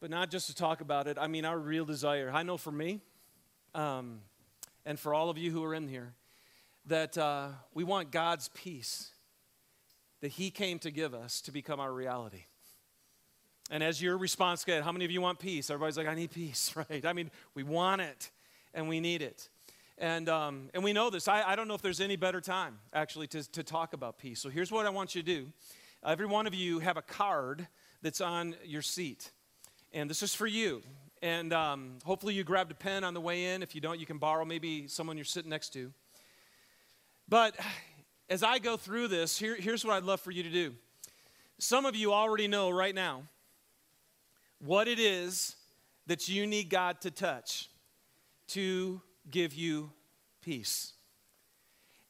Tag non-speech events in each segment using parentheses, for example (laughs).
but not just to talk about it. I mean, our real desire. I know for me, um, and for all of you who are in here, that uh, we want God's peace that He came to give us to become our reality. And as your response get, how many of you want peace? Everybody's like, I need peace, (laughs) right? I mean, we want it and we need it. And, um, and we know this. I, I don't know if there's any better time, actually, to, to talk about peace. So here's what I want you to do. Every one of you have a card that's on your seat. And this is for you. And um, hopefully you grabbed a pen on the way in. If you don't, you can borrow maybe someone you're sitting next to. But as I go through this, here, here's what I'd love for you to do. Some of you already know right now what it is that you need God to touch to give you peace.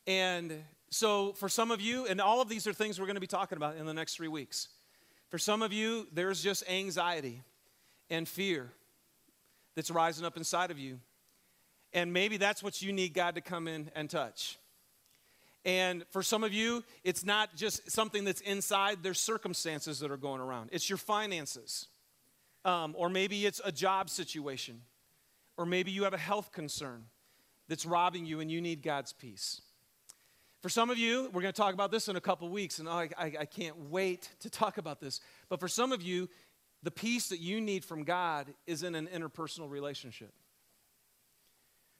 And so, for some of you, and all of these are things we're going to be talking about in the next three weeks. For some of you, there's just anxiety and fear that's rising up inside of you. And maybe that's what you need God to come in and touch. And for some of you, it's not just something that's inside, there's circumstances that are going around. It's your finances, um, or maybe it's a job situation, or maybe you have a health concern that's robbing you and you need God's peace. For some of you, we're going to talk about this in a couple weeks, and I, I, I can't wait to talk about this. But for some of you, the peace that you need from God is in an interpersonal relationship.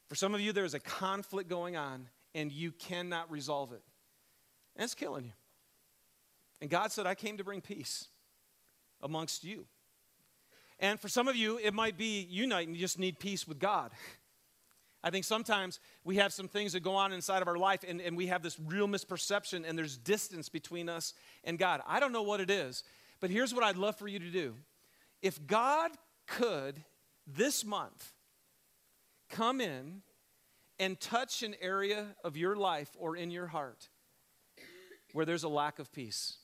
For some of you, there is a conflict going on and you cannot resolve it. And it's killing you. And God said, I came to bring peace amongst you. And for some of you, it might be unite and you just need peace with God. (laughs) I think sometimes we have some things that go on inside of our life and, and we have this real misperception and there's distance between us and God. I don't know what it is, but here's what I'd love for you to do. If God could this month come in and touch an area of your life or in your heart where there's a lack of peace,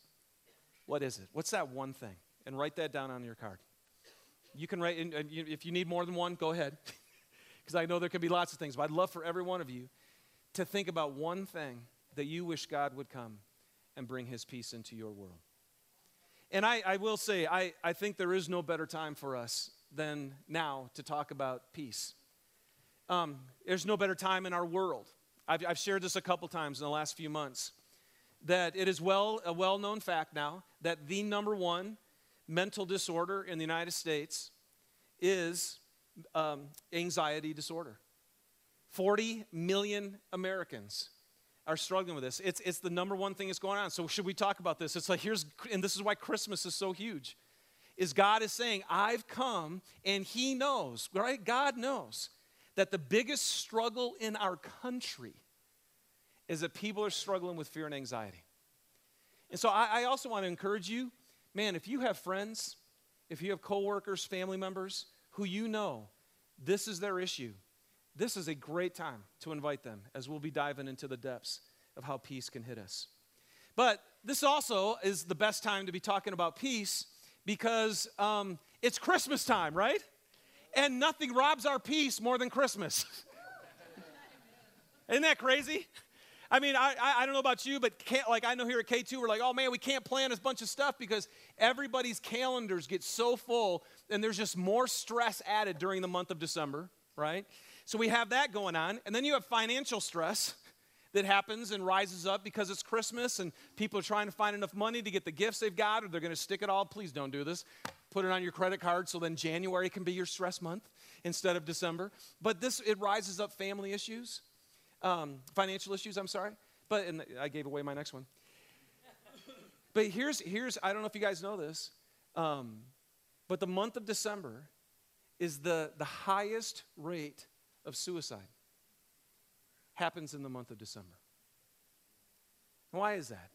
what is it? What's that one thing? And write that down on your card. You can write, and if you need more than one, go ahead, (laughs) because I know there can be lots of things, but I'd love for every one of you to think about one thing that you wish God would come and bring his peace into your world. And I, I will say, I, I think there is no better time for us than now to talk about peace. Um, there's no better time in our world. I've, I've shared this a couple times in the last few months that it is well a well-known fact now that the number one mental disorder in the United States is um, anxiety disorder. 40 million Americans are struggling with this. It's, it's the number one thing that's going on. So should we talk about this? It's like here's and this is why Christmas is so huge. Is God is saying, I've come and He knows, right? God knows that the biggest struggle in our country is that people are struggling with fear and anxiety. And so I, I also want to encourage you, man, if you have friends, if you have coworkers, family members who you know this is their issue, this is a great time to invite them as we'll be diving into the depths of how peace can hit us. But this also is the best time to be talking about peace because um, it's Christmas time, right? And nothing robs our peace more than Christmas. (laughs) Isn't that crazy? I mean, I, I, don't know about you, but can't, like I know here at K2, we're like, oh man, we can't plan a bunch of stuff because everybody's calendars get so full and there's just more stress added during the month of December, right? So we have that going on. And then you have financial stress (laughs) that happens and rises up because it's Christmas and people are trying to find enough money to get the gifts they've got or they're going to stick it all. Please don't do this put it on your credit card so then January can be your stress month instead of December. But this, it rises up family issues, um, financial issues, I'm sorry. But, and I gave away my next one. (laughs) but here's, here's, I don't know if you guys know this, um, but the month of December is the, the highest rate of suicide happens in the month of December. Why is that?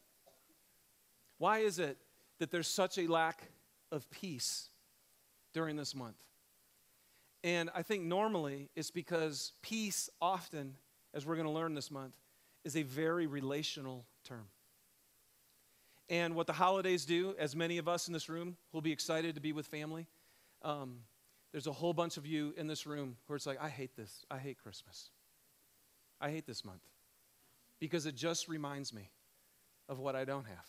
Why is it that there's such a lack of peace during this month. And I think normally it's because peace often, as we're going to learn this month, is a very relational term. And what the holidays do, as many of us in this room will be excited to be with family, um, there's a whole bunch of you in this room where it's like, I hate this. I hate Christmas. I hate this month because it just reminds me of what I don't have.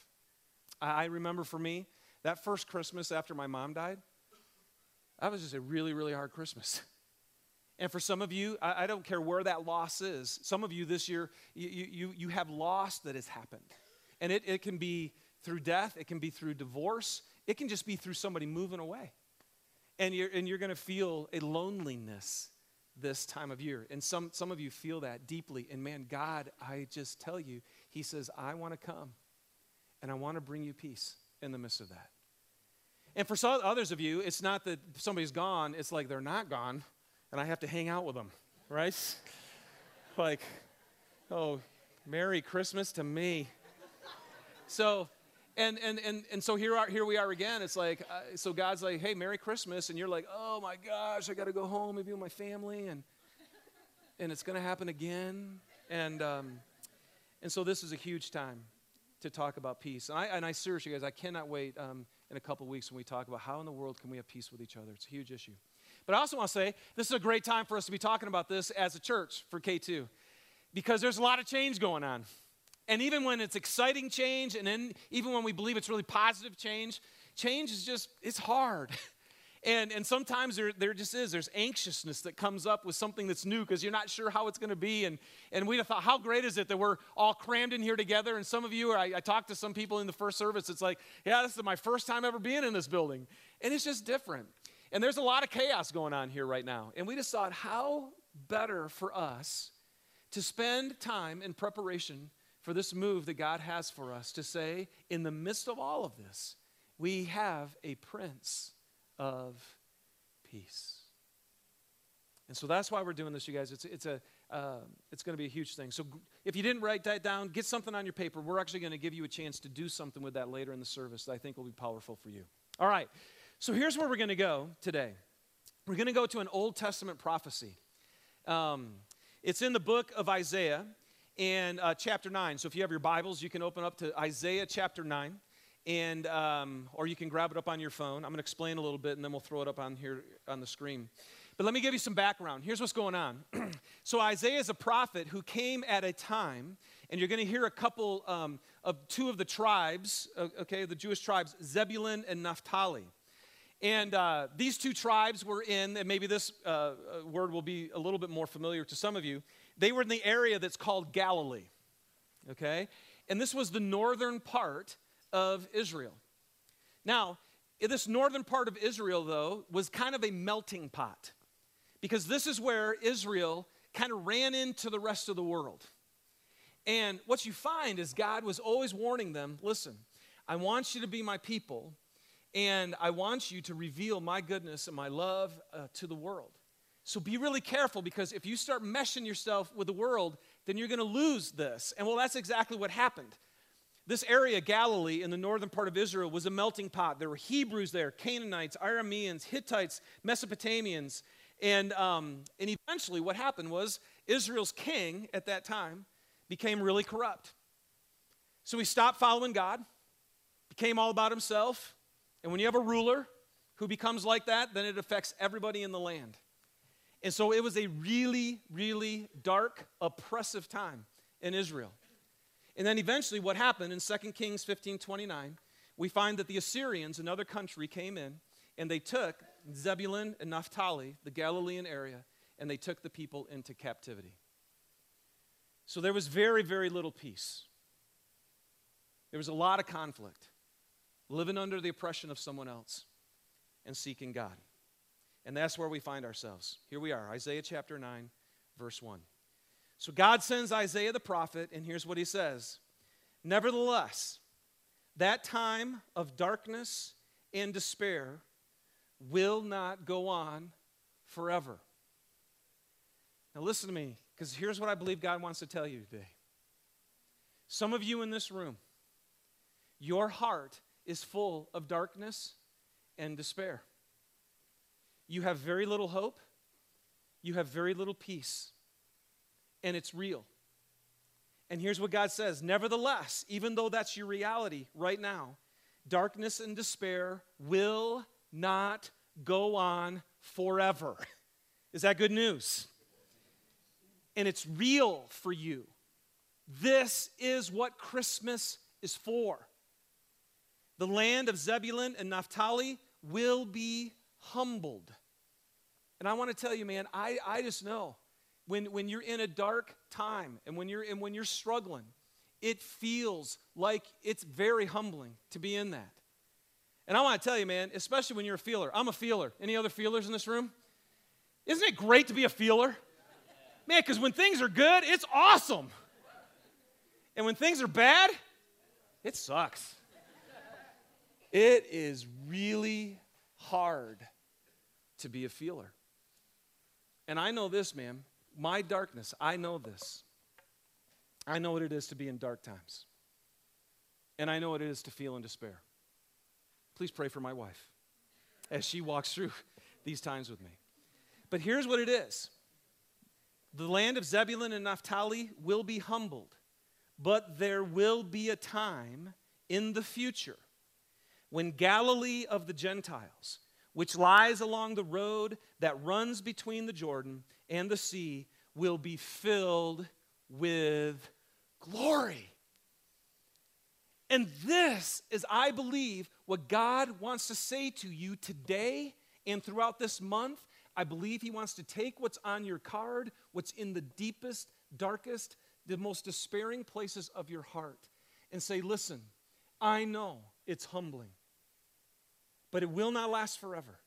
I remember for me, that first Christmas after my mom died, that was just a really, really hard Christmas. (laughs) And for some of you, I, I, don't care where that loss is. Some of you this year, you, you, you have loss that has happened. And it, it can be through death, it can be through divorce, it can just be through somebody moving away. And you're, and you're going to feel a loneliness this time of year. And some, some of you feel that deeply. And man, God, I just tell you, He says, I want to come and I want to bring you peace in the midst of that. And for some others of you, it's not that somebody's gone, it's like they're not gone and I have to hang out with them, right? (laughs) like, oh, Merry Christmas to me. So, and and and and so here are here we are again. It's like uh, so God's like, hey, Merry Christmas, and you're like, oh my gosh, I got to go home and be with my family, and and it's going to happen again, and um, and so this is a huge time to talk about peace. And I and I seriously, guys, I cannot wait um, in a couple weeks when we talk about how in the world can we have peace with each other. It's a huge issue. But I also want to say this is a great time for us to be talking about this as a church for K2 because there's a lot of change going on. And even when it's exciting change, and then even when we believe it's really positive change, change is just, it's hard. (laughs) And, and sometimes there, there just is, there's anxiousness that comes up with something that's new because you're not sure how it's going to be. And, and we thought, how great is it that we're all crammed in here together? And some of you, I, I talked to some people in the first service, it's like, yeah, this is my first time ever being in this building. And it's just different. And there's a lot of chaos going on here right now. And we just thought, how better for us to spend time in preparation for this move that God has for us to say, in the midst of all of this, we have a Prince of Peace. And so that's why we're doing this, you guys. It's, it's, a, uh, it's going to be a huge thing. So if you didn't write that down, get something on your paper. We're actually going to give you a chance to do something with that later in the service that I think will be powerful for you. All right. So here's where we're going to go today. We're going to go to an Old Testament prophecy. Um, it's in the book of Isaiah and uh, chapter 9. So if you have your Bibles, you can open up to Isaiah chapter 9. And, um, or you can grab it up on your phone. I'm going to explain a little bit and then we'll throw it up on here on the screen. But let me give you some background. Here's what's going on. (clears throat) so, Isaiah is a prophet who came at a time, and you're going to hear a couple um, of two of the tribes, okay, the Jewish tribes, Zebulun and Naphtali. And uh, these two tribes were in, and maybe this uh, uh, word will be a little bit more familiar to some of you. They were in the area that's called Galilee, okay? And this was the northern part of Israel. Now, this northern part of Israel, though, was kind of a melting pot because this is where Israel kind of ran into the rest of the world. And what you find is God was always warning them listen, I want you to be my people, and I want you to reveal my goodness and my love uh, to the world. So be really careful because if you start meshing yourself with the world, then you're going to lose this. And well, that's exactly what happened. This area, Galilee, in the northern part of Israel, was a melting pot. There were Hebrews there, Canaanites, Arameans, Hittites, Mesopotamians. And, um, and eventually, what happened was Israel's king at that time became really corrupt. So he stopped following God, became all about himself, and when you have a ruler who becomes like that, then it affects everybody in the land. And so it was a really, really dark, oppressive time in Israel. And then eventually, what happened in 2 Kings 15 29, we find that the Assyrians, another country, came in and they took Zebulun and Naphtali, the Galilean area, and they took the people into captivity. So there was very, very little peace. There was a lot of conflict living under the oppression of someone else and seeking God. And that's where we find ourselves. Here we are, Isaiah chapter 9, verse 1. So God sends Isaiah the prophet, and here's what he says Nevertheless, that time of darkness and despair will not go on forever. Now, listen to me, because here's what I believe God wants to tell you today. Some of you in this room, your heart is full of darkness and despair. You have very little hope, you have very little peace, and it's real. And here's what God says Nevertheless, even though that's your reality right now, darkness and despair will not go on forever. (laughs) Is that good news? And it's real for you. This is what Christmas is for. The land of Zebulun and Naphtali will be humbled. And I want to tell you, man, I, I just know when, when you're in a dark time and when you're and when you're struggling, it feels like it's very humbling to be in that. And I want to tell you, man, especially when you're a feeler. I'm a feeler. Any other feelers in this room? Isn't it great to be a feeler? Man, because when things are good, it's awesome. And when things are bad, it sucks. It is really hard to be a feeler. And I know this, man. My darkness, I know this. I know what it is to be in dark times. And I know what it is to feel in despair. Please pray for my wife as she walks through (laughs) these times with me. But here's what it is the land of Zebulun and Naphtali will be humbled, but there will be a time in the future when Galilee of the Gentiles, which lies along the road that runs between the Jordan and the sea, will be filled with glory. And this is, I believe, what God wants to say to you today and throughout this month. I believe He wants to take what's on your card, what's in the deepest, darkest, the most despairing places of your heart, and say, Listen, I know it's humbling, but it will not last forever.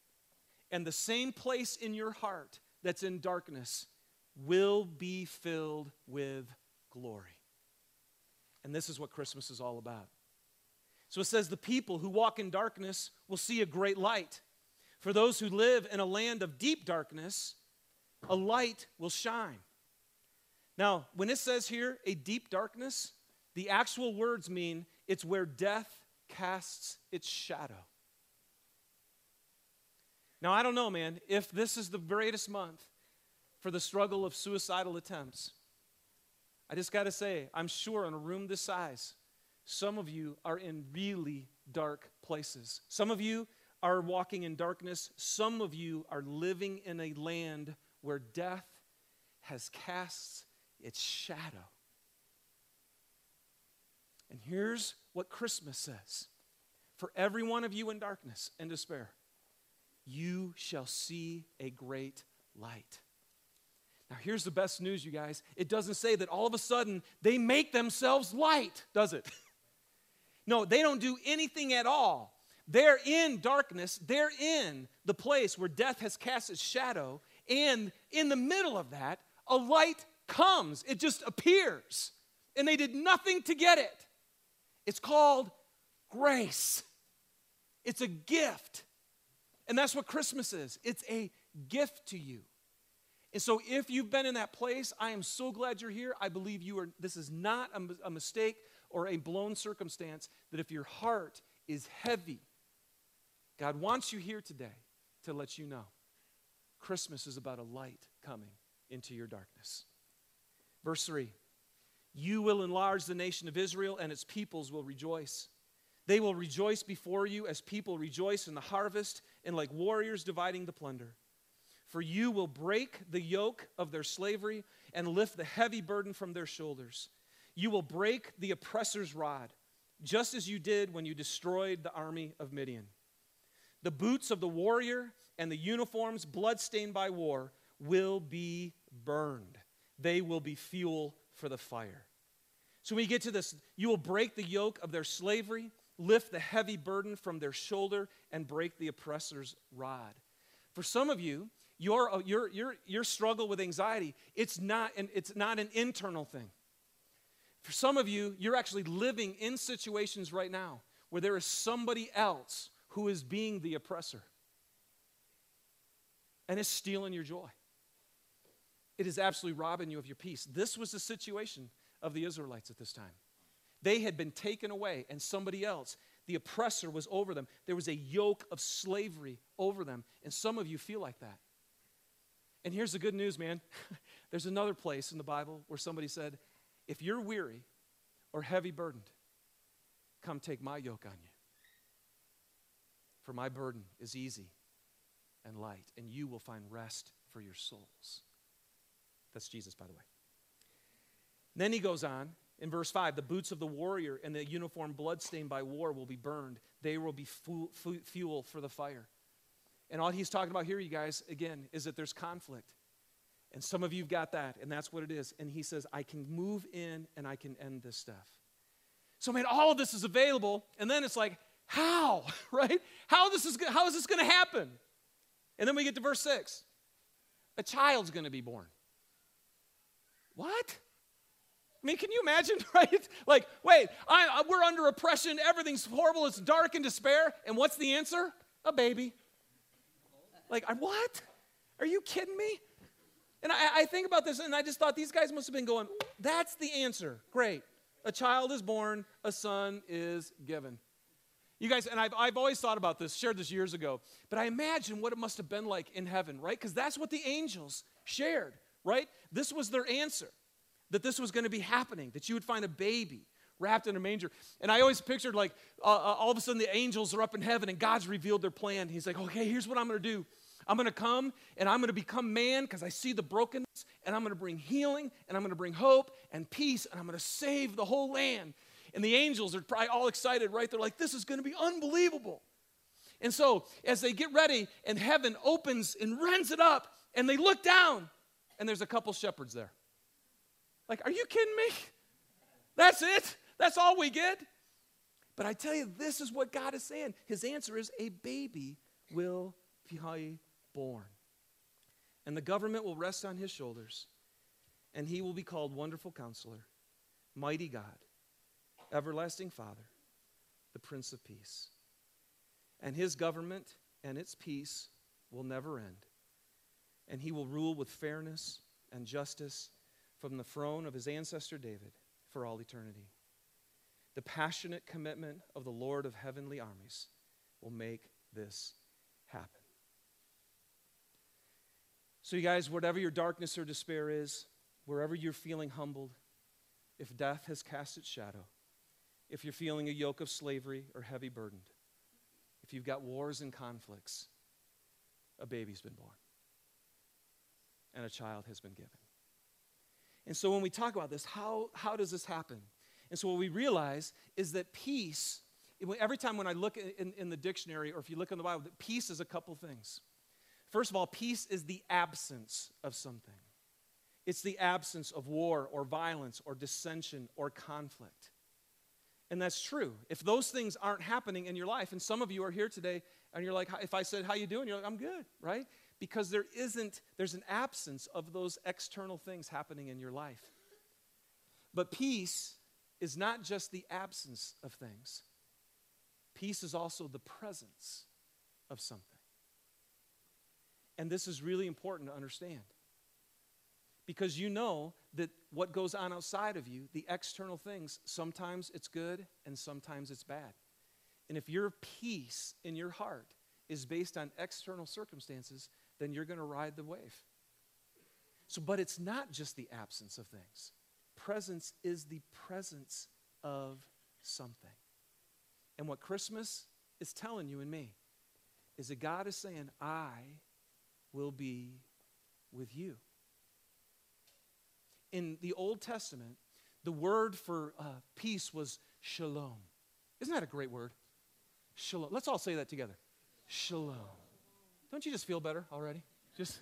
And the same place in your heart that's in darkness will be filled with glory. And this is what Christmas is all about. So it says, The people who walk in darkness will see a great light. For those who live in a land of deep darkness, a light will shine. Now, when it says here, a deep darkness, the actual words mean it's where death casts its shadow. Now, I don't know, man, if this is the greatest month for the struggle of suicidal attempts. I just got to say, I'm sure in a room this size, some of you are in really dark places. Some of you are walking in darkness. Some of you are living in a land where death has cast its shadow. And here's what Christmas says For every one of you in darkness and despair, you shall see a great light. Now, here's the best news, you guys. It doesn't say that all of a sudden they make themselves light, does it? (laughs) no, they don't do anything at all. They're in darkness, they're in the place where death has cast its shadow, and in the middle of that, a light comes. It just appears. And they did nothing to get it. It's called grace, it's a gift. And that's what Christmas is it's a gift to you. And so, if you've been in that place, I am so glad you're here. I believe you are. This is not a, a mistake or a blown circumstance. That if your heart is heavy, God wants you here today to let you know Christmas is about a light coming into your darkness. Verse 3 You will enlarge the nation of Israel, and its peoples will rejoice. They will rejoice before you as people rejoice in the harvest and like warriors dividing the plunder. For you will break the yoke of their slavery and lift the heavy burden from their shoulders. You will break the oppressor's rod, just as you did when you destroyed the army of Midian. The boots of the warrior and the uniforms bloodstained by war will be burned. They will be fuel for the fire. So when you get to this, you will break the yoke of their slavery lift the heavy burden from their shoulder, and break the oppressor's rod. For some of you, your, your, your, your struggle with anxiety, it's not, an, it's not an internal thing. For some of you, you're actually living in situations right now where there is somebody else who is being the oppressor and is stealing your joy. It is absolutely robbing you of your peace. This was the situation of the Israelites at this time. They had been taken away, and somebody else, the oppressor, was over them. There was a yoke of slavery over them. And some of you feel like that. And here's the good news, man. (laughs) There's another place in the Bible where somebody said, If you're weary or heavy burdened, come take my yoke on you. For my burden is easy and light, and you will find rest for your souls. That's Jesus, by the way. then he goes on in verse 5, the boots of the warrior and the uniform bloodstained by war will be burned. They will be fu- fu- fuel for the fire. And all he's talking about here, you guys, again, is that there's conflict. And some of you've got that, and that's what it is. And he says, I can move in and I can end this stuff. So, man, all of this is available. And then it's like, how, (laughs) right? How, this is, how is this going to happen? And then we get to verse 6 a child's going to be born. What? I mean, can you imagine, (laughs) right? Like, wait, I, we're under oppression, everything's horrible, it's dark and despair, and what's the answer? A baby. Like, what? Are you kidding me? And I, I think about this, and I just thought these guys must have been going, that's the answer. Great. A child is born, a son is given. You guys, and I've, I've always thought about this, shared this years ago, but I imagine what it must have been like in heaven, right? Because that's what the angels shared, right? This was their answer that this was going to be happening, that you would find a baby wrapped in a manger. And I always pictured like uh, uh, all of a sudden the angels are up in heaven and God's revealed their plan. He's like, okay, here's what I'm going to do. I'm going to come and I'm going to become man because I see the brokenness and I'm going to bring healing and I'm going to bring hope and peace and I'm going to save the whole land. And the angels are probably all excited, right? They're like, this is going to be unbelievable. And so, as they get ready and heaven opens and rends it up, and they look down, and there's a couple shepherds there. Like, are you kidding me? That's it? That's all we get? But I tell you, this is what God is saying. His answer is a baby will be born. And the government will rest on his shoulders, and he will be called Wonderful Counselor, Mighty God, Everlasting Father, the Prince of Peace. And his government and its peace will never end. And he will rule with fairness and justice from the throne of his ancestor David for all eternity. The passionate commitment of the Lord of heavenly armies will make this happen. So, you guys, whatever your darkness or despair is, wherever you're feeling humbled, if death has cast its shadow, if you're feeling a yoke of slavery or heavy burdened, if you've got wars and conflicts, a baby's been born and a child has been given. And so when we talk about this, how, how does this happen? And so what we realize is that peace, every time when I look in, in the dictionary or if you look in the Bible, that peace is a couple things. First of all, peace is the absence of something. It's the absence of war or violence or dissension or conflict. And that's true. If those things aren't happening in your life, and some of you are here today and you're like, if I said, how you doing? You're like, I'm good, right? Because there isn't, there's an absence of those external things happening in your life. But peace is not just the absence of things, peace is also the presence of something. And this is really important to understand. Because you know that what goes on outside of you, the external things, sometimes it's good and sometimes it's bad. And if your peace in your heart is based on external circumstances, then you're going to ride the wave. So, but it's not just the absence of things. Presence is the presence of something. And what Christmas is telling you and me is that God is saying, I will be with you. In the Old Testament, the word for uh, peace was shalom. Isn't that a great word? Shalom. Let's all say that together. Shalom. Don't you just feel better already? Just,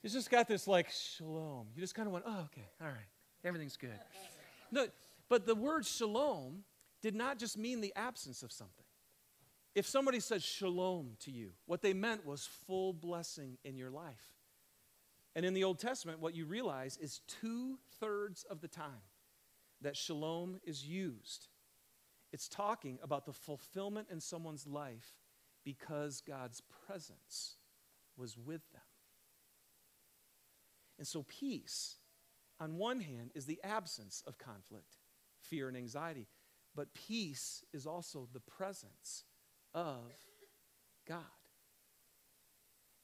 you just got this like shalom. You just kind of went, oh, okay, all right, everything's good. No, but the word shalom did not just mean the absence of something. If somebody said shalom to you, what they meant was full blessing in your life. And in the Old Testament, what you realize is two thirds of the time that shalom is used, it's talking about the fulfillment in someone's life because God's presence was with them. And so, peace, on one hand, is the absence of conflict, fear, and anxiety. But peace is also the presence of God.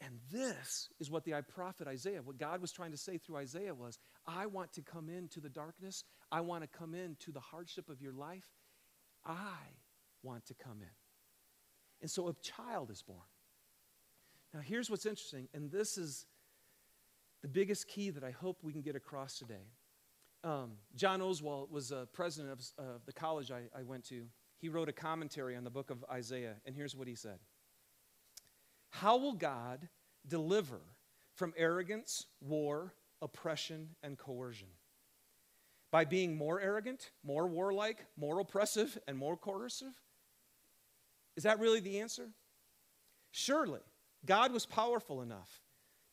And this is what the prophet Isaiah, what God was trying to say through Isaiah was I want to come into the darkness. I want to come into the hardship of your life. I want to come in. And so a child is born. Now, here's what's interesting, and this is the biggest key that I hope we can get across today. Um, John Oswalt was a president of uh, the college I, I went to. He wrote a commentary on the book of Isaiah, and here's what he said How will God deliver from arrogance, war, oppression, and coercion? By being more arrogant, more warlike, more oppressive, and more coercive? Is that really the answer? Surely, God was powerful enough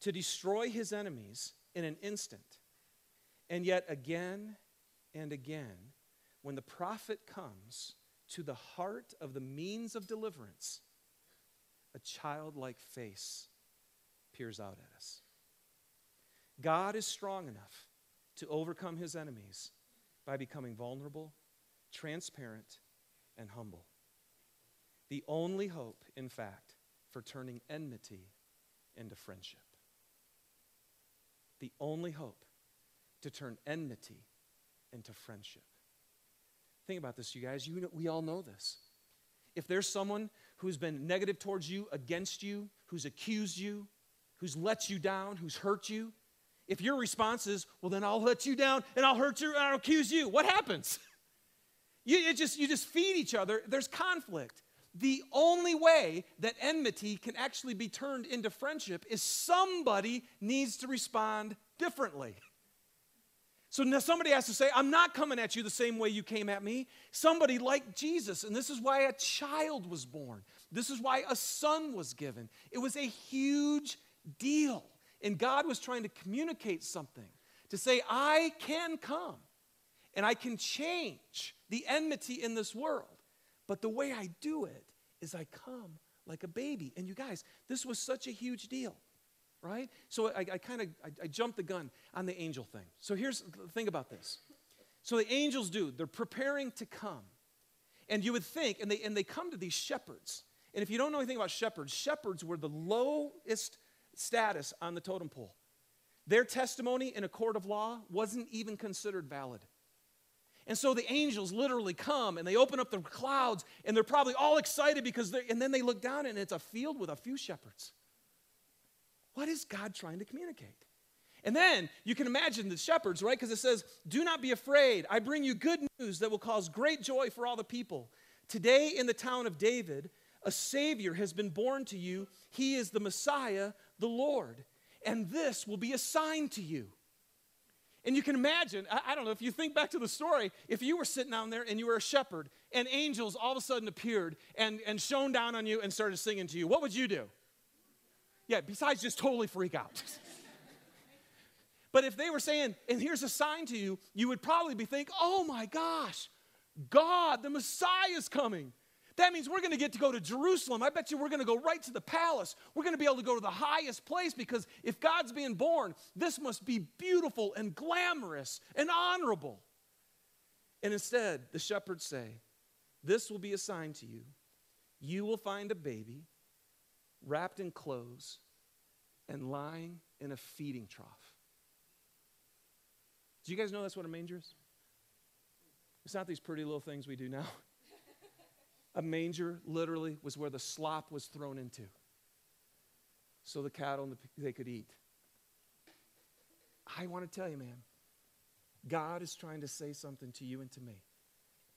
to destroy his enemies in an instant. And yet, again and again, when the prophet comes to the heart of the means of deliverance, a childlike face peers out at us. God is strong enough to overcome his enemies by becoming vulnerable, transparent, and humble. The only hope, in fact, for turning enmity into friendship. The only hope to turn enmity into friendship. Think about this, you guys. You know, we all know this. If there's someone who's been negative towards you, against you, who's accused you, who's let you down, who's hurt you, if your response is, well, then I'll let you down and I'll hurt you and I'll accuse you, what happens? (laughs) You, just, you just feed each other. There's conflict. The only way that enmity can actually be turned into friendship is somebody needs to respond differently. So now somebody has to say, I'm not coming at you the same way you came at me. Somebody like Jesus. And this is why a child was born. This is why a son was given. It was a huge deal. And God was trying to communicate something to say, I can come and I can change the enmity in this world. But the way I do it is I come like a baby. And you guys, this was such a huge deal, right? So I, I kind of I, I jumped the gun on the angel thing. So here's the thing about this. So the angels do, they're preparing to come. And you would think, and they and they come to these shepherds. And if you don't know anything about shepherds, shepherds were the lowest status on the totem pole. Their testimony in a court of law wasn't even considered valid. And so the angels literally come and they open up the clouds and they're probably all excited because they and then they look down and it's a field with a few shepherds. What is God trying to communicate? And then you can imagine the shepherds, right? Because it says, Do not be afraid. I bring you good news that will cause great joy for all the people. Today in the town of David, a Savior has been born to you. He is the Messiah, the Lord. And this will be a sign to you. And you can imagine, I, I, don't know, if you think back to the story, if you were sitting down there and you were a shepherd and angels all of a sudden appeared and, and shone down on you and started singing to you, what would you do? Yeah, besides just totally freak out. (laughs) but if they were saying, and here's a sign to you, you would probably be thinking, oh my gosh, God, the Messiah is coming. That means we're going to get to go to Jerusalem. I bet you we're going to go right to the palace. We're going to be able to go to the highest place because if God's being born, this must be beautiful and glamorous and honorable. And instead, the shepherds say, This will be a sign to you. You will find a baby wrapped in clothes and lying in a feeding trough. Do you guys know that's what a manger is? It's not these pretty little things we do now. A manger literally was where the slop was thrown into so the cattle they could eat. I want to tell you, man, God is trying to say something to you and to me.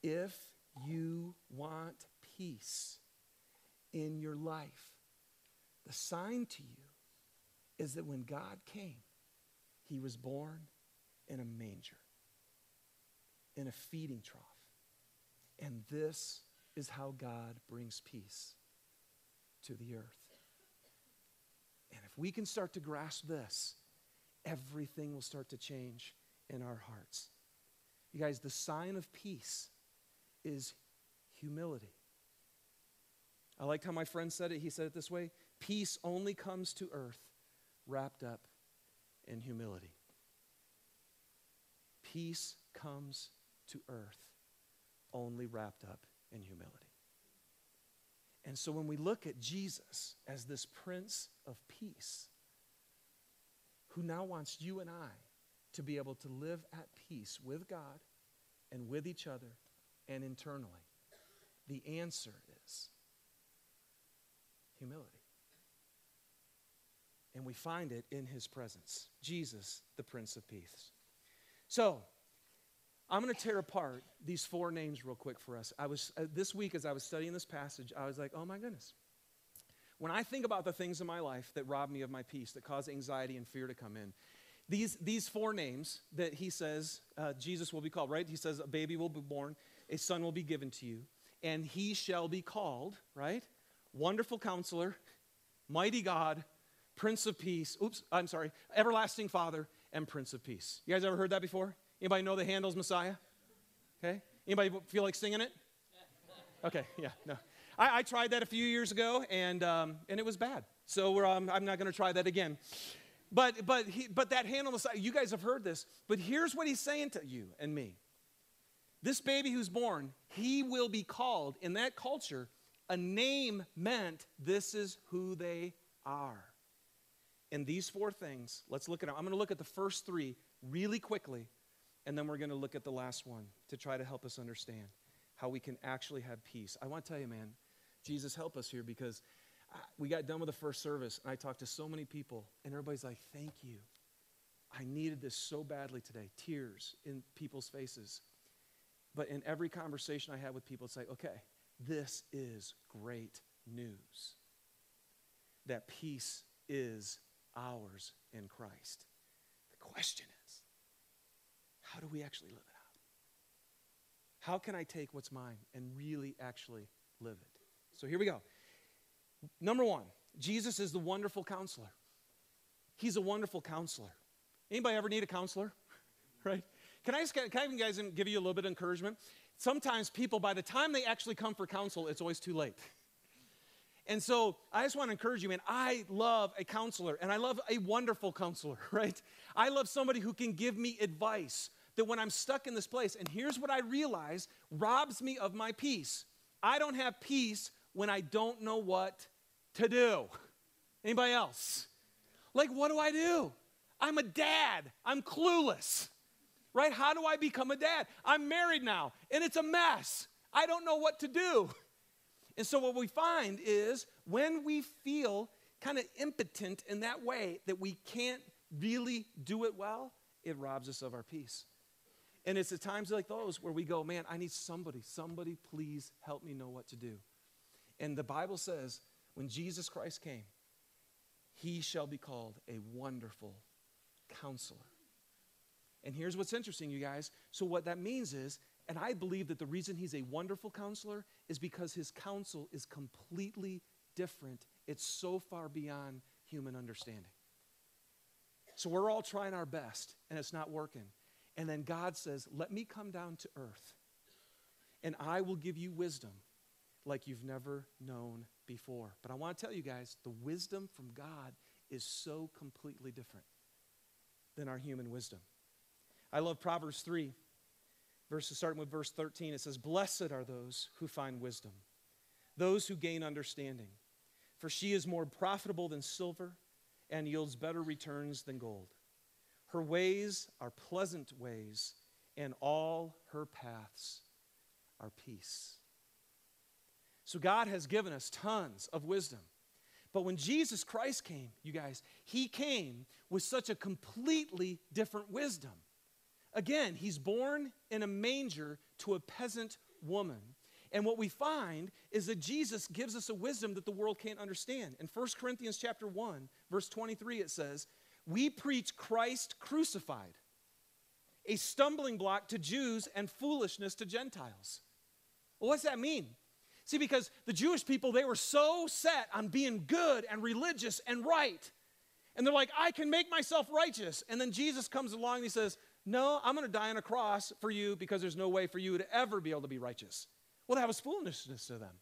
If you want peace in your life, the sign to you is that when God came, he was born in a manger, in a feeding trough. And this is how God brings peace to the earth. And if we can start to grasp this, everything will start to change in our hearts. You guys, the sign of peace is humility. I liked how my friend said it. He said it this way Peace only comes to earth wrapped up in humility. Peace comes to earth only wrapped up and humility. And so when we look at Jesus as this Prince of Peace, who now wants you and I to be able to live at peace with God and with each other and internally, the answer is humility. And we find it in his presence Jesus, the Prince of Peace. So, I'm going to tear apart these four names real quick for us. I was uh, this week as I was studying this passage, I was like, "Oh my goodness. when I think about the things in my life that rob me of my peace, that cause anxiety and fear to come in, these, these four names that he says uh, Jesus will be called, right? He says, A baby will be born, a son will be given to you, and he shall be called, right? Wonderful counselor, mighty God, Prince of Peace. Oops, I'm sorry, everlasting Father, and Prince of Peace. You guys ever heard that before? Anybody know the Handel's Messiah? Okay. Anybody feel like singing it? Okay, yeah, no. I, I tried that a few years ago, and, um, and it was bad. So um, I'm not going to try that again. But, but, he, but that hand on the side, you guys have heard this, but here's what he's saying to you and me. This baby who's born, he will be called, in that culture, a name meant this is who they are. And these four things, let's look at them. I'm going to look at the first three really quickly, and then we're going to look at the last one to try to help us understand how we can actually have peace. I want to tell you, man, Jesus, help us here because uh, we got done with the first service, and I talked to so many people, and everybody's like, Thank you. I needed this so badly today. Tears in people's faces. But in every conversation I had with people, it's like, okay, this is great news. That peace is ours in Christ. The question is, how do we actually live it out? How can I take what's mine and really actually live it? So here we go. Number one, Jesus is the wonderful counselor. He's a wonderful counselor. Anybody ever need a counselor? (laughs) right? Can I, just, can I guys give you a little bit of encouragement? Sometimes people, by the time they actually come for counsel, it's always too late. And so I just want to encourage you, man. I love a counselor, and I love a wonderful counselor, (laughs) right? I love somebody who can give me advice that when I'm stuck in this place, and here's what I realize robs me of my peace. I don't have peace when I don't know what to do. Anybody else? Like, what do I do? I'm a dad. I'm clueless. Right? How do I become a dad? I'm married now, and it's a mess. I don't know what to do. And so, what we find is when we feel kind of impotent in that way that we can't really do it well, it robs us of our peace. And it's at times like those where we go, man, I need somebody, somebody please help me know what to do. And the Bible says when Jesus Christ came, he shall be called a wonderful counselor. And here's what's interesting, you guys. So, what that means is, and I believe that the reason he's a wonderful counselor is because his counsel is completely different. It's so far beyond human understanding. So, we're all trying our best, and it's not working. And then God says, Let me come down to earth, and I will give you wisdom like you've never known before. But I want to tell you guys the wisdom from God is so completely different than our human wisdom. I love Proverbs 3, verses starting with verse 13. It says, Blessed are those who find wisdom, those who gain understanding, for she is more profitable than silver and yields better returns than gold. Her ways are pleasant ways, and all her paths are peace. So God has given us tons of wisdom. But when Jesus Christ came, you guys, he came with such a completely different wisdom. Again, he's born in a manger to a peasant woman. And what we find is that Jesus gives us a wisdom that the world can't understand. In 1 Corinthians chapter 1, verse 23 it says, "We preach Christ crucified, a stumbling block to Jews and foolishness to Gentiles." Well, what's that mean? See, because the Jewish people, they were so set on being good and religious and right. And they're like, I can make myself righteous. And then Jesus comes along and he says, No, I'm going to die on a cross for you because there's no way for you to ever be able to be righteous. Well, that was foolishness to them.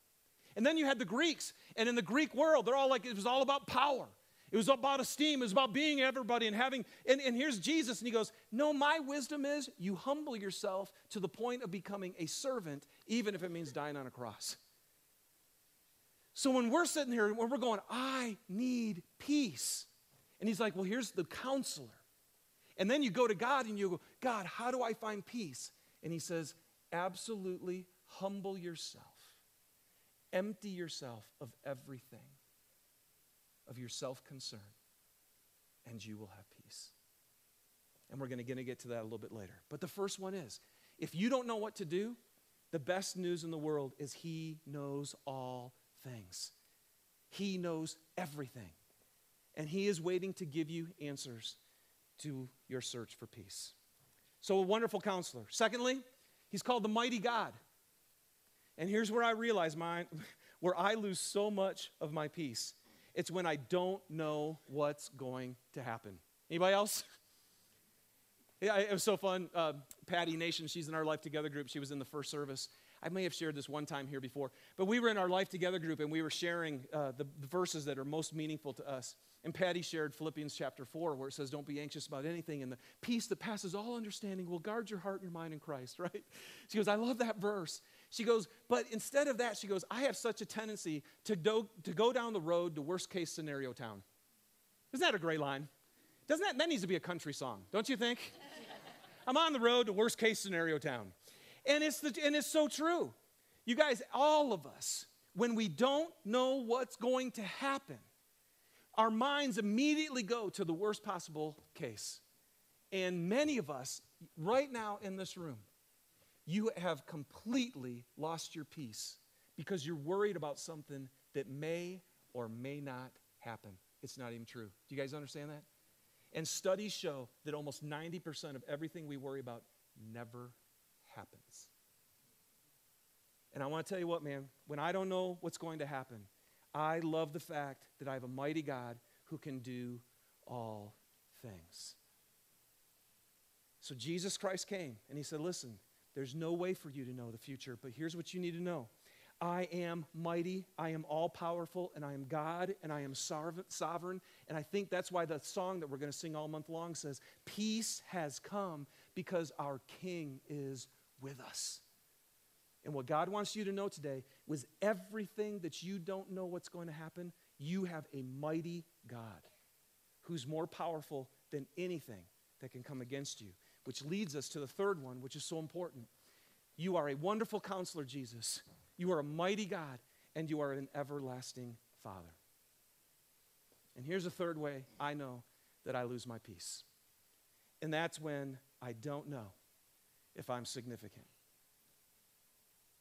And then you had the Greeks. And in the Greek world, they're all like, it was all about power. It was about esteem. It was about being everybody and having. And, and here's Jesus, and he goes, No, my wisdom is you humble yourself to the point of becoming a servant, even if it means dying on a cross. So when we're sitting here, when we're going, I need peace. And he's like, Well, here's the counselor. And then you go to God and you go, God, how do I find peace? And he says, Absolutely humble yourself, empty yourself of everything, of your self concern, and you will have peace. And we're going to get to that a little bit later. But the first one is if you don't know what to do, the best news in the world is He knows all things. He knows everything. And He is waiting to give you answers to your search for peace. So, a wonderful counselor. Secondly, He's called the mighty God. And here's where I realize my, (laughs) where I lose so much of my peace. It's when I don't know what's going to happen. Anybody else? (laughs) Yeah, it was so fun. Uh, Patty Nation, she's in our Life Together group. She was in the first service. I may have shared this one time here before, but we were in our Life Together group and we were sharing uh, the, the verses that are most meaningful to us. And Patty shared Philippians chapter 4, where it says, Don't be anxious about anything, and the peace that passes all understanding will guard your heart and your mind in Christ, (laughs) right? She goes, I love that verse. She goes, But instead of that, she goes, I have such a tendency to, do, to go down the road to worst case scenario town. Isn't that a great line? Doesn't that, that needs to be a country song, don't you think? (laughs) I'm on the road to worst case scenario town. And it's, the, and it's so true. You guys, all of us, when we don't know what's going to happen, our minds immediately go to the worst possible case. And many of us, right now in this room, you have completely lost your peace because you're worried about something that may or may not happen. It's not even true. Do you guys understand that? And studies show that almost 90% of everything we worry about never happens. And I want to tell you what, man, when I don't know what's going to happen, I love the fact that I have a mighty God who can do all things. So Jesus Christ came and he said, Listen, there's no way for you to know the future, but here's what you need to know I am mighty, I am all powerful, and I am God, and I am sovereign. And I think that's why the song that we're going to sing all month long says, Peace has come because our King is with us. And what God wants you to know today was everything that you don't know what's going to happen, you have a mighty God who's more powerful than anything that can come against you. Which leads us to the third one, which is so important. You are a wonderful counselor, Jesus. You are a mighty God, and you are an everlasting Father. And here's a third way I know that I lose my peace. And that's when I don't know if I'm significant.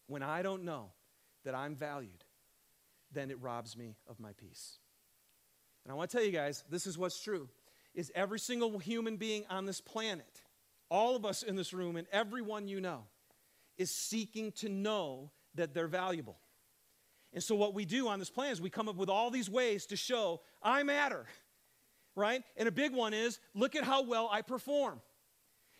When I don't know that I'm valued, then it robs me of my peace. And I want to tell you guys, this is what's true is every single human being on this planet, all of us in this room and everyone you know is seeking to know that they're valuable. And so, what we do on this plan is we come up with all these ways to show I matter, right? And a big one is look at how well I perform.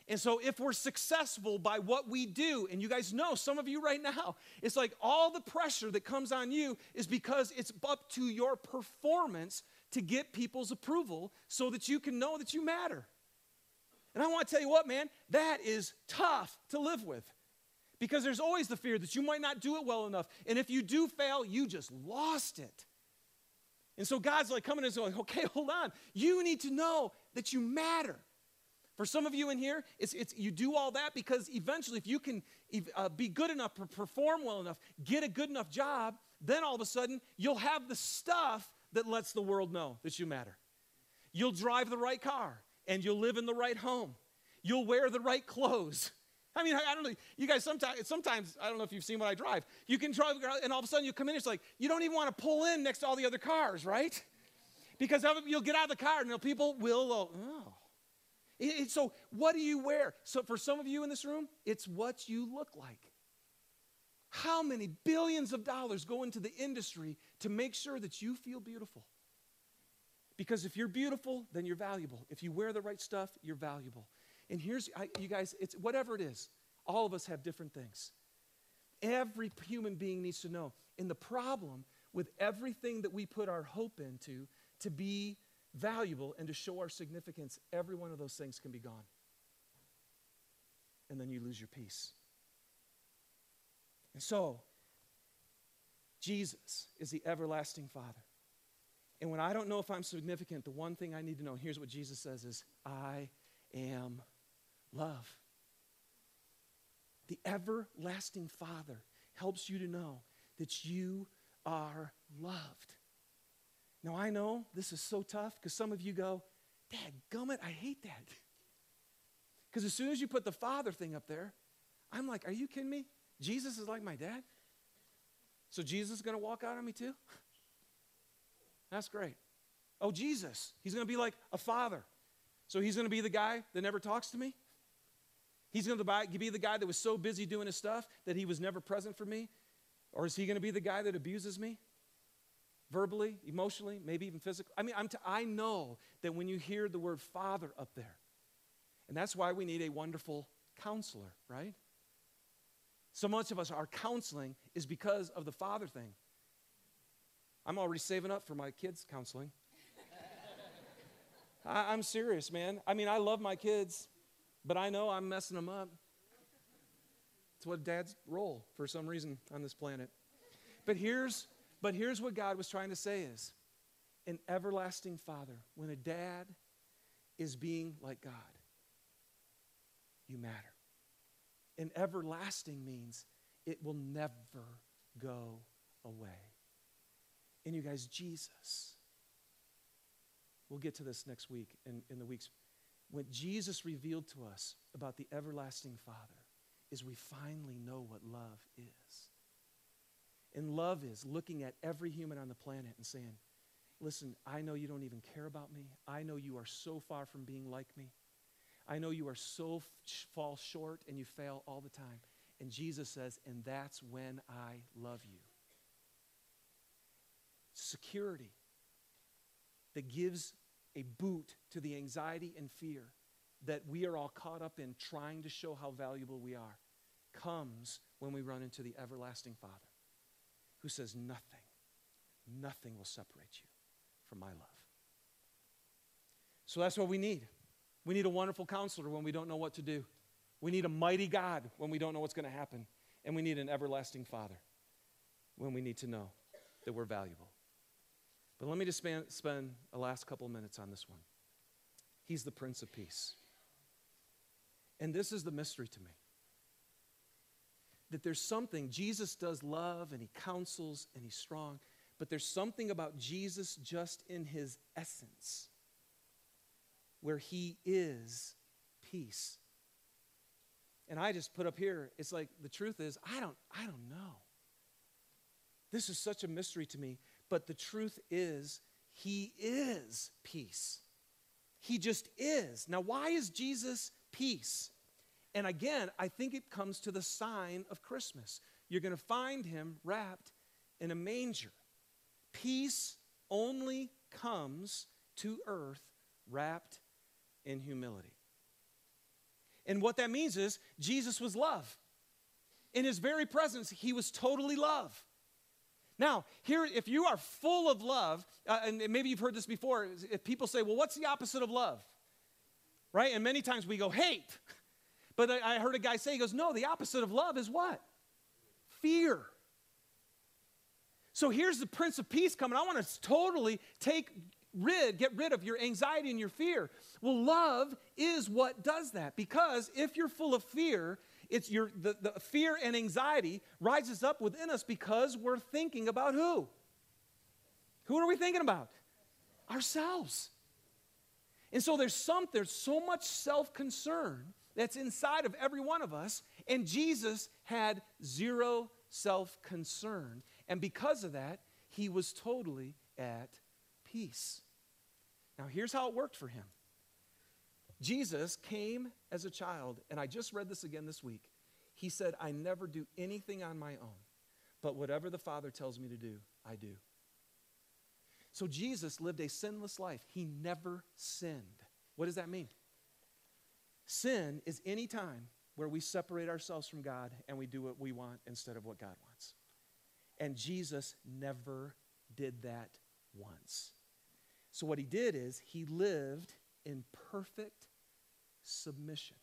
And so, if we're successful by what we do, and you guys know, some of you right now, it's like all the pressure that comes on you is because it's up to your performance to get people's approval so that you can know that you matter. And I want to tell you what, man, that is tough to live with. Because there's always the fear that you might not do it well enough. And if you do fail, you just lost it. And so God's like coming and saying, okay, (laughs) hold on. You need to know that you matter. For some of you in here, it's, it's, you do all that because eventually, if you can uh, be good enough, perform well enough, get a good enough job, then all of a sudden, you'll have the stuff that lets the world know that you matter. You'll drive the right car and you'll live in the right home. You'll wear the right clothes (laughs) I mean, I don't know. You guys sometimes, sometimes I don't know if you've seen what I drive. You can drive, and all of a sudden you come in. It's like you don't even want to pull in next to all the other cars, right? Because you'll get out of the car and people will. Oh, oh, it, it, so what do you wear? So for some of you in this room, it's what you look like. How many billions of dollars go into the industry to make sure that you feel beautiful? Because if you're beautiful, then you're valuable. If you wear the right stuff, you're valuable. And here's, I, you guys, it's whatever it is, all of us have different things. Every human being needs to know. And the problem with everything that we put our hope into to be valuable and to show our significance, every one of those things can be gone. And then you lose your peace. And so, Jesus is the everlasting Father. And when I don't know if I'm significant, the one thing I need to know, here's what Jesus says is, I am love. The everlasting Father helps you to know that you are loved. Now, I know this is so tough because some of you go, Dad, gummit, I hate that. Because as soon as you put the Father thing up there, I'm like, Are you kidding me? Jesus is like my dad? So Jesus is going to walk out on me too? That's great. Oh, Jesus. He's going to be like a father. So he's going to be the guy that never talks to me? He's going to be the guy that was so busy doing his stuff that he was never present for me? Or is he going to be the guy that abuses me? Verbally, emotionally, maybe even physically? I mean, I'm t- I know that when you hear the word father up there, and that's why we need a wonderful counselor, right? So much of us, our counseling is because of the father thing. I'm already saving up for my kids' counseling. (laughs) I, I'm serious, man. I mean, I love my kids, but I know I'm messing them up. It's what dad's role for some reason on this planet. But here's, but here's what God was trying to say is an everlasting father, when a dad is being like God, you matter. And everlasting means it will never go away. And you guys, Jesus, we'll get to this next week in, in the weeks. When Jesus revealed to us about the everlasting Father, is we finally know what love is. And love is looking at every human on the planet and saying, Listen, I know you don't even care about me. I know you are so far from being like me. I know you are so f- fall short and you fail all the time. And Jesus says, And that's when I love you. Security that gives a boot to the anxiety and fear that we are all caught up in trying to show how valuable we are comes when we run into the everlasting Father who says, Nothing, nothing will separate you from my love. So that's what we need. We need a wonderful counselor when we don't know what to do. We need a mighty God when we don't know what's going to happen. And we need an everlasting Father when we need to know that we're valuable. But let me just spend, spend a last couple minutes on this one. He's the Prince of Peace. And this is the mystery to me that there's something, Jesus does love and he counsels and he's strong, but there's something about Jesus just in his essence where he is peace. And I just put up here, it's like the truth is, I don't, I don't know. This is such a mystery to me, but the truth is, he is peace. He just is. Now, why is Jesus peace? And again, I think it comes to the sign of Christmas. You're going to find him wrapped in a manger. Peace only comes to earth wrapped in humility. And what that means is Jesus was love. In his very presence, he was totally love. Now, here, if you are full of love, uh, and maybe you've heard this before, if people say, well, what's the opposite of love? Right? And many times we go, hate. But I heard a guy say, he goes, No, the opposite of love is what? Fear. So here's the Prince of Peace coming. I want to totally take rid, get rid of your anxiety and your fear. Well, love is what does that. Because if you're full of fear, it's your the, the fear and anxiety rises up within us because we're thinking about who? Who are we thinking about? Ourselves. And so there's some, there's so much self-concern that's inside of every one of us. And Jesus had zero self concern. And because of that, he was totally at peace. Now, here's how it worked for him Jesus came as a child, and I just read this again this week. He said, I never do anything on my own, but whatever the Father tells me to do, I do. So Jesus lived a sinless life. He never sinned. What does that mean? Sin is any time where we separate ourselves from God and we do what we want instead of what God wants. And Jesus never did that once. So, what he did is he lived in perfect submission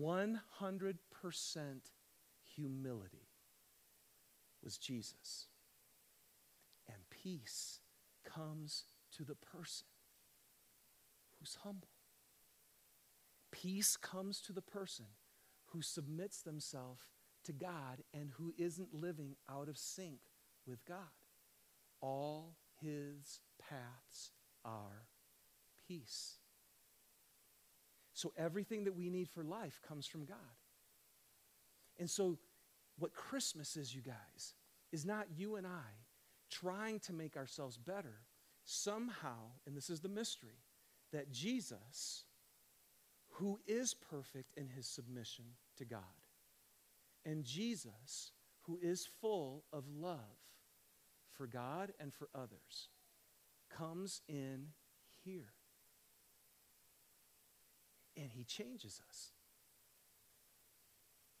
100% humility was Jesus. And peace comes to the person who's humble. Peace comes to the person who submits themselves to God and who isn't living out of sync with God. All his paths are peace. So everything that we need for life comes from God. And so, what Christmas is, you guys, is not you and I trying to make ourselves better, somehow, and this is the mystery, that Jesus, who is perfect in his submission to God, and Jesus, who is full of love for God and for others, comes in here. And he changes us.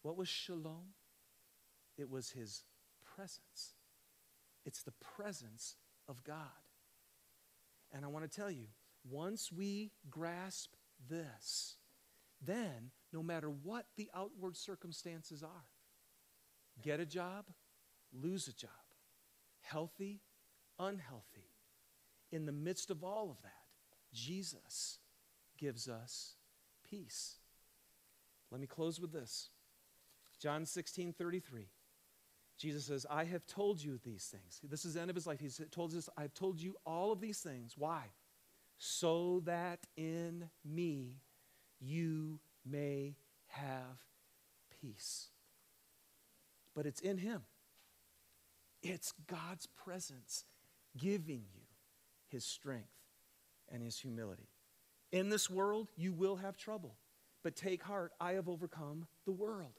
What was shalom? It was his presence. It's the presence of God. And I want to tell you, once we grasp this, then no matter what the outward circumstances are, get a job, lose a job, healthy, unhealthy, in the midst of all of that, Jesus gives us peace. Let me close with this. John 16, 33. Jesus says, I have told you these things. This is the end of his life. He's told us, I've told you all of these things. Why? So that in me you may have peace. But it's in him. It's God's presence giving you his strength and his humility. In this world, you will have trouble, but take heart, I have overcome the world.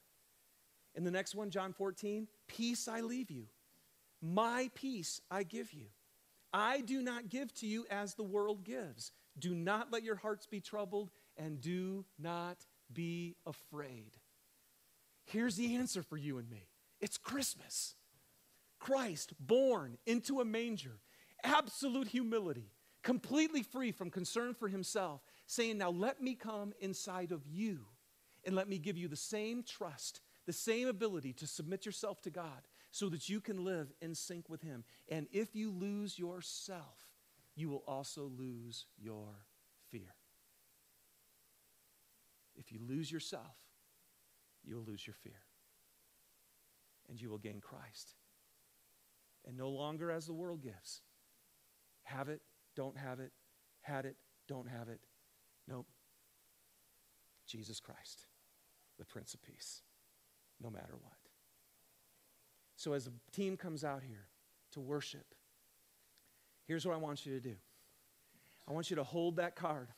In the next one, John 14, peace I leave you, my peace I give you. I do not give to you as the world gives. Do not let your hearts be troubled, and do not be afraid. Here's the answer for you and me it's Christmas. Christ born into a manger, absolute humility, completely free from concern for himself, saying, Now let me come inside of you and let me give you the same trust, the same ability to submit yourself to God so that you can live in sync with him. And if you lose yourself, you will also lose your fear. If you lose yourself, you will lose your fear. And you will gain Christ. And no longer as the world gives. Have it, don't have it, had it, don't have it. Nope. Jesus Christ, the Prince of Peace, no matter what. So, as the team comes out here to worship, here's what I want you to do I want you to hold that card,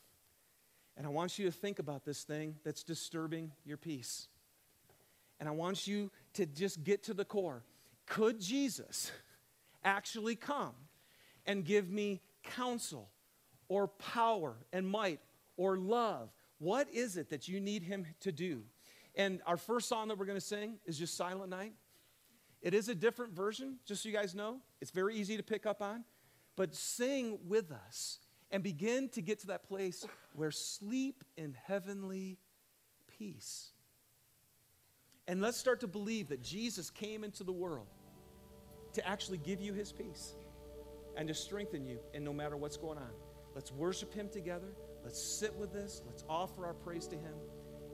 and I want you to think about this thing that's disturbing your peace. And I want you to just get to the core. Could Jesus actually come and give me counsel or power and might or love? What is it that you need him to do? And our first song that we're going to sing is just Silent Night. It is a different version, just so you guys know. It's very easy to pick up on. But sing with us and begin to get to that place where sleep in heavenly peace. And let's start to believe that Jesus came into the world to actually give you his peace and to strengthen you in no matter what's going on. Let's worship him together. Let's sit with this. Let's offer our praise to him.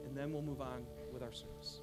And then we'll move on with our service.